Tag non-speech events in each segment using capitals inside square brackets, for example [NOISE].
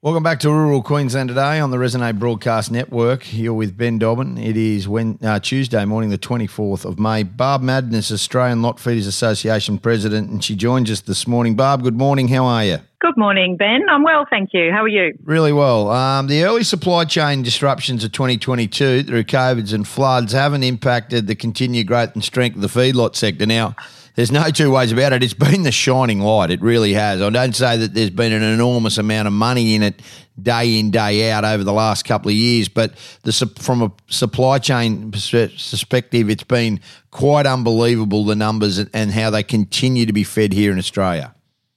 Welcome back to rural Queensland today on the Resonate Broadcast Network. You're with Ben Dobbin. It is when, uh, Tuesday morning, the 24th of May. Barb Madden is Australian Lot Feeders Association President, and she joins us this morning. Barb, good morning. How are you? Good morning, Ben. I'm well, thank you. How are you? Really well. Um, the early supply chain disruptions of 2022 through COVIDs and floods haven't impacted the continued growth and strength of the feedlot sector. Now, there's no two ways about it. It's been the shining light. It really has. I don't say that there's been an enormous amount of money in it day in day out over the last couple of years, but the, from a supply chain perspective, it's been quite unbelievable the numbers and how they continue to be fed here in Australia.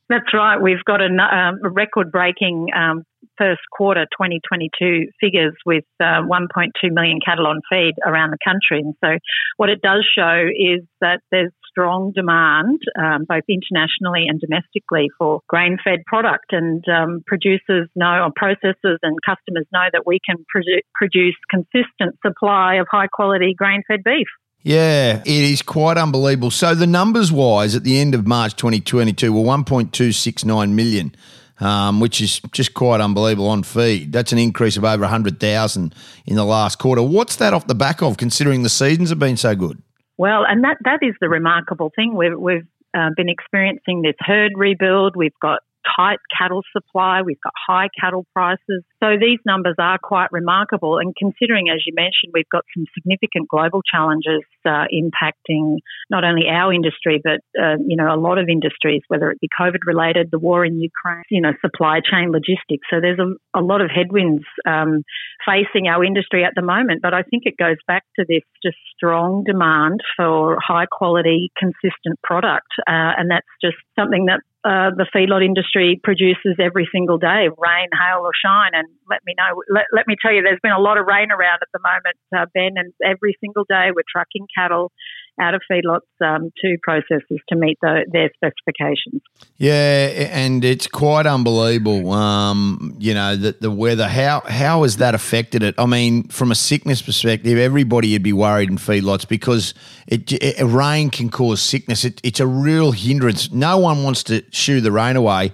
That's right. We've got a, um, record breaking um, first quarter 2022 figures with uh, 1.2 million cattle on feed around the country. And so, what it does show is that there's strong demand, um, both internationally and domestically, for grain fed product. And um, producers know, or processors and customers know that we can produ- produce consistent supply of high quality grain fed beef. Yeah, it is quite unbelievable. So the numbers wise at the end of March 2022 were 1.269 million um, which is just quite unbelievable on feed. That's an increase of over 100,000 in the last quarter. What's that off the back of, considering the seasons have been so good? Well, and that, that is the remarkable thing. We've, we've uh, been experiencing this herd rebuild. We've got tight cattle supply, we've got high cattle prices. So these numbers are quite remarkable. And considering, as you mentioned, we've got some significant global challenges uh, impacting not only our industry, but, uh, you know, a lot of industries, whether it be COVID related, the war in Ukraine, you know, supply chain logistics. So there's a, a lot of headwinds um, facing our industry at the moment. But I think it goes back to this just strong demand for high quality, consistent product. Uh, and that's just something that uh, the feedlot industry produces every single day, rain, hail, or shine. And let me know. Let, let me tell you, there's been a lot of rain around at the moment, uh, Ben, and every single day we're trucking cattle out of feedlots um, to processors to meet the, their specifications. Yeah, and it's quite unbelievable. Um, you know, the, the weather. How how has that affected it? I mean, from a sickness perspective, everybody would be worried in feedlots because it, it rain can cause sickness. It, it's a real hindrance. No one wants to shoo the rain away.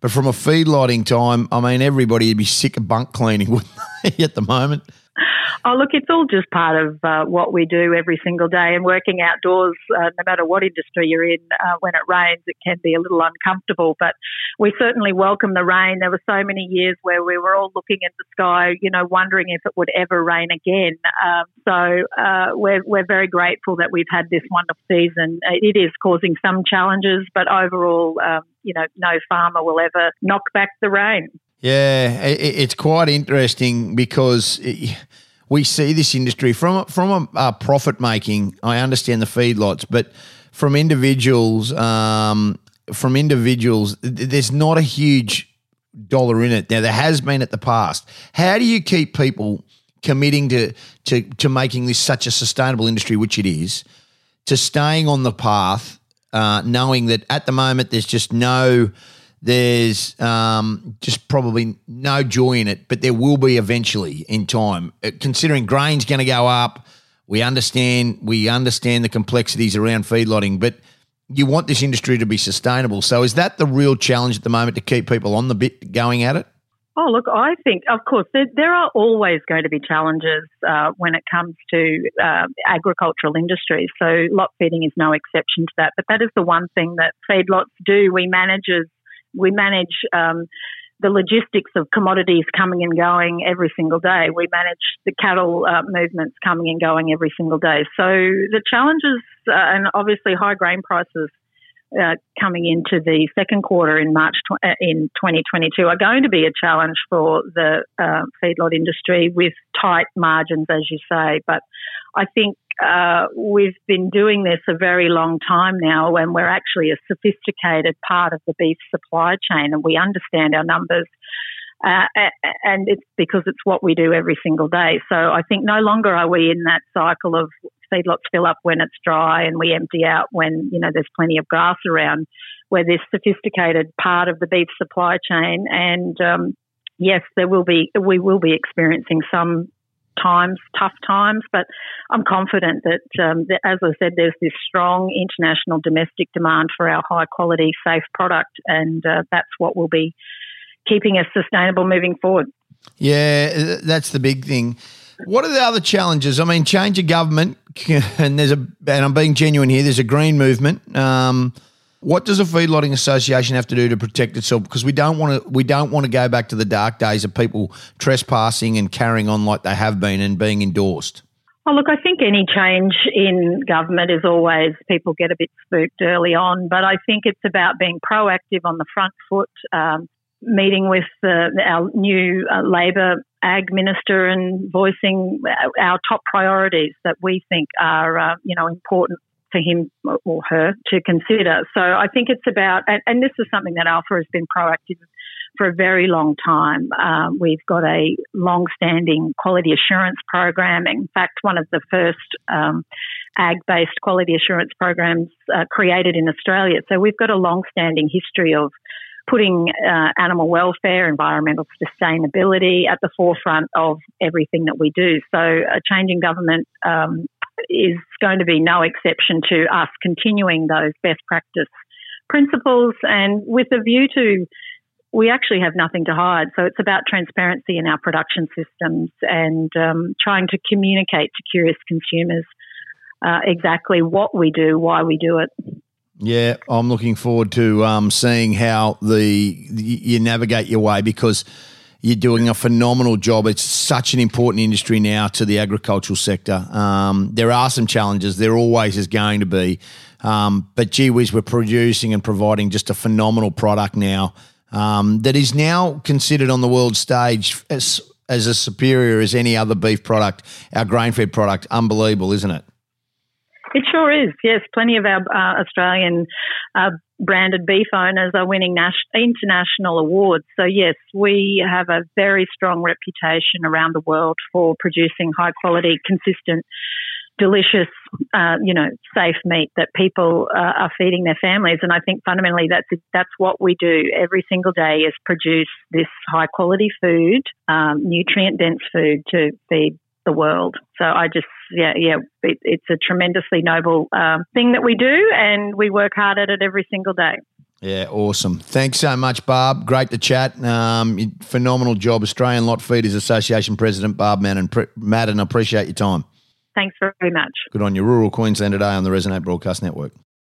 But from a feedlotting time, I mean, everybody would be sick of bunk cleaning, [LAUGHS] wouldn't they, at the moment? Oh, look, it's all just part of uh, what we do every single day. And working outdoors, uh, no matter what industry you're in, uh, when it rains, it can be a little uncomfortable. But we certainly welcome the rain. There were so many years where we were all looking at the sky, you know, wondering if it would ever rain again. Um, so uh, we're, we're very grateful that we've had this wonderful season. It is causing some challenges, but overall, um, you know, no farmer will ever knock back the rain. Yeah, it's quite interesting because. We see this industry from from a, a profit making. I understand the feedlots, but from individuals, um, from individuals, there's not a huge dollar in it. Now there has been at the past. How do you keep people committing to to to making this such a sustainable industry, which it is, to staying on the path, uh, knowing that at the moment there's just no there's um, just probably no joy in it, but there will be eventually in time. Uh, considering grain's going to go up, we understand we understand the complexities around feedlotting, but you want this industry to be sustainable. So is that the real challenge at the moment to keep people on the bit going at it? Oh, look, I think, of course, there, there are always going to be challenges uh, when it comes to uh, agricultural industries. So, lot feeding is no exception to that. But that is the one thing that feedlots do. We managers we manage um, the logistics of commodities coming and going every single day. We manage the cattle uh, movements coming and going every single day. So the challenges, uh, and obviously high grain prices uh, coming into the second quarter in March tw- uh, in 2022 are going to be a challenge for the uh, feedlot industry with tight margins, as you say. But I think uh, we've been doing this a very long time now, and we're actually a sophisticated part of the beef supply chain, and we understand our numbers. Uh, and it's because it's what we do every single day. So I think no longer are we in that cycle of feedlots fill up when it's dry and we empty out when you know there's plenty of grass around. We're this sophisticated part of the beef supply chain, and um, yes, there will be we will be experiencing some times, tough times, but I'm confident that, um, that, as I said, there's this strong international domestic demand for our high quality, safe product, and uh, that's what will be keeping us sustainable moving forward. Yeah, that's the big thing. What are the other challenges? I mean, change of government, [LAUGHS] and there's a, and I'm being genuine here. There's a green movement. Um, what does a feedlotting association have to do to protect itself? Because we don't want to we don't want to go back to the dark days of people trespassing and carrying on like they have been and being endorsed. Oh, look, I think any change in government is always people get a bit spooked early on, but I think it's about being proactive on the front foot, um, meeting with uh, our new uh, Labor ag minister and voicing our top priorities that we think are, uh, you know, important for him or her to consider. So I think it's about, and, and this is something that ALFA has been proactive for a very long time. Um, we've got a long-standing quality assurance program. In fact, one of the first um, ag-based quality assurance programs uh, created in Australia. So we've got a long-standing history of putting uh, animal welfare, environmental sustainability at the forefront of everything that we do. So a changing government um, is going to be no exception to us continuing those best practice principles and with a view to we actually have nothing to hide. So it's about transparency in our production systems and um, trying to communicate to curious consumers uh, exactly what we do, why we do it. Yeah, I'm looking forward to um, seeing how the, you navigate your way because you're doing a phenomenal job. It's such an important industry now to the agricultural sector. Um, there are some challenges. There always is going to be. Um, but gee whiz, we're producing and providing just a phenomenal product now um, that is now considered on the world stage as, as as superior as any other beef product, our grain fed product. Unbelievable, isn't it? It sure is. Yes, plenty of our uh, Australian uh, branded beef owners are winning nas- international awards. So, yes, we have a very strong reputation around the world for producing high quality, consistent, delicious, uh, you know, safe meat that people uh, are feeding their families. And I think fundamentally that's that's what we do every single day is produce this high quality food, um, nutrient dense food to feed the world. So I just, yeah, yeah, it, it's a tremendously noble um, thing that we do, and we work hard at it every single day. Yeah, awesome. Thanks so much, Barb. Great to chat. Um, phenomenal job, Australian Lot Feeders Association President Barb Mann and pr Madden. Madden, appreciate your time. Thanks very much. Good on you. Rural Queensland today on the Resonate Broadcast Network.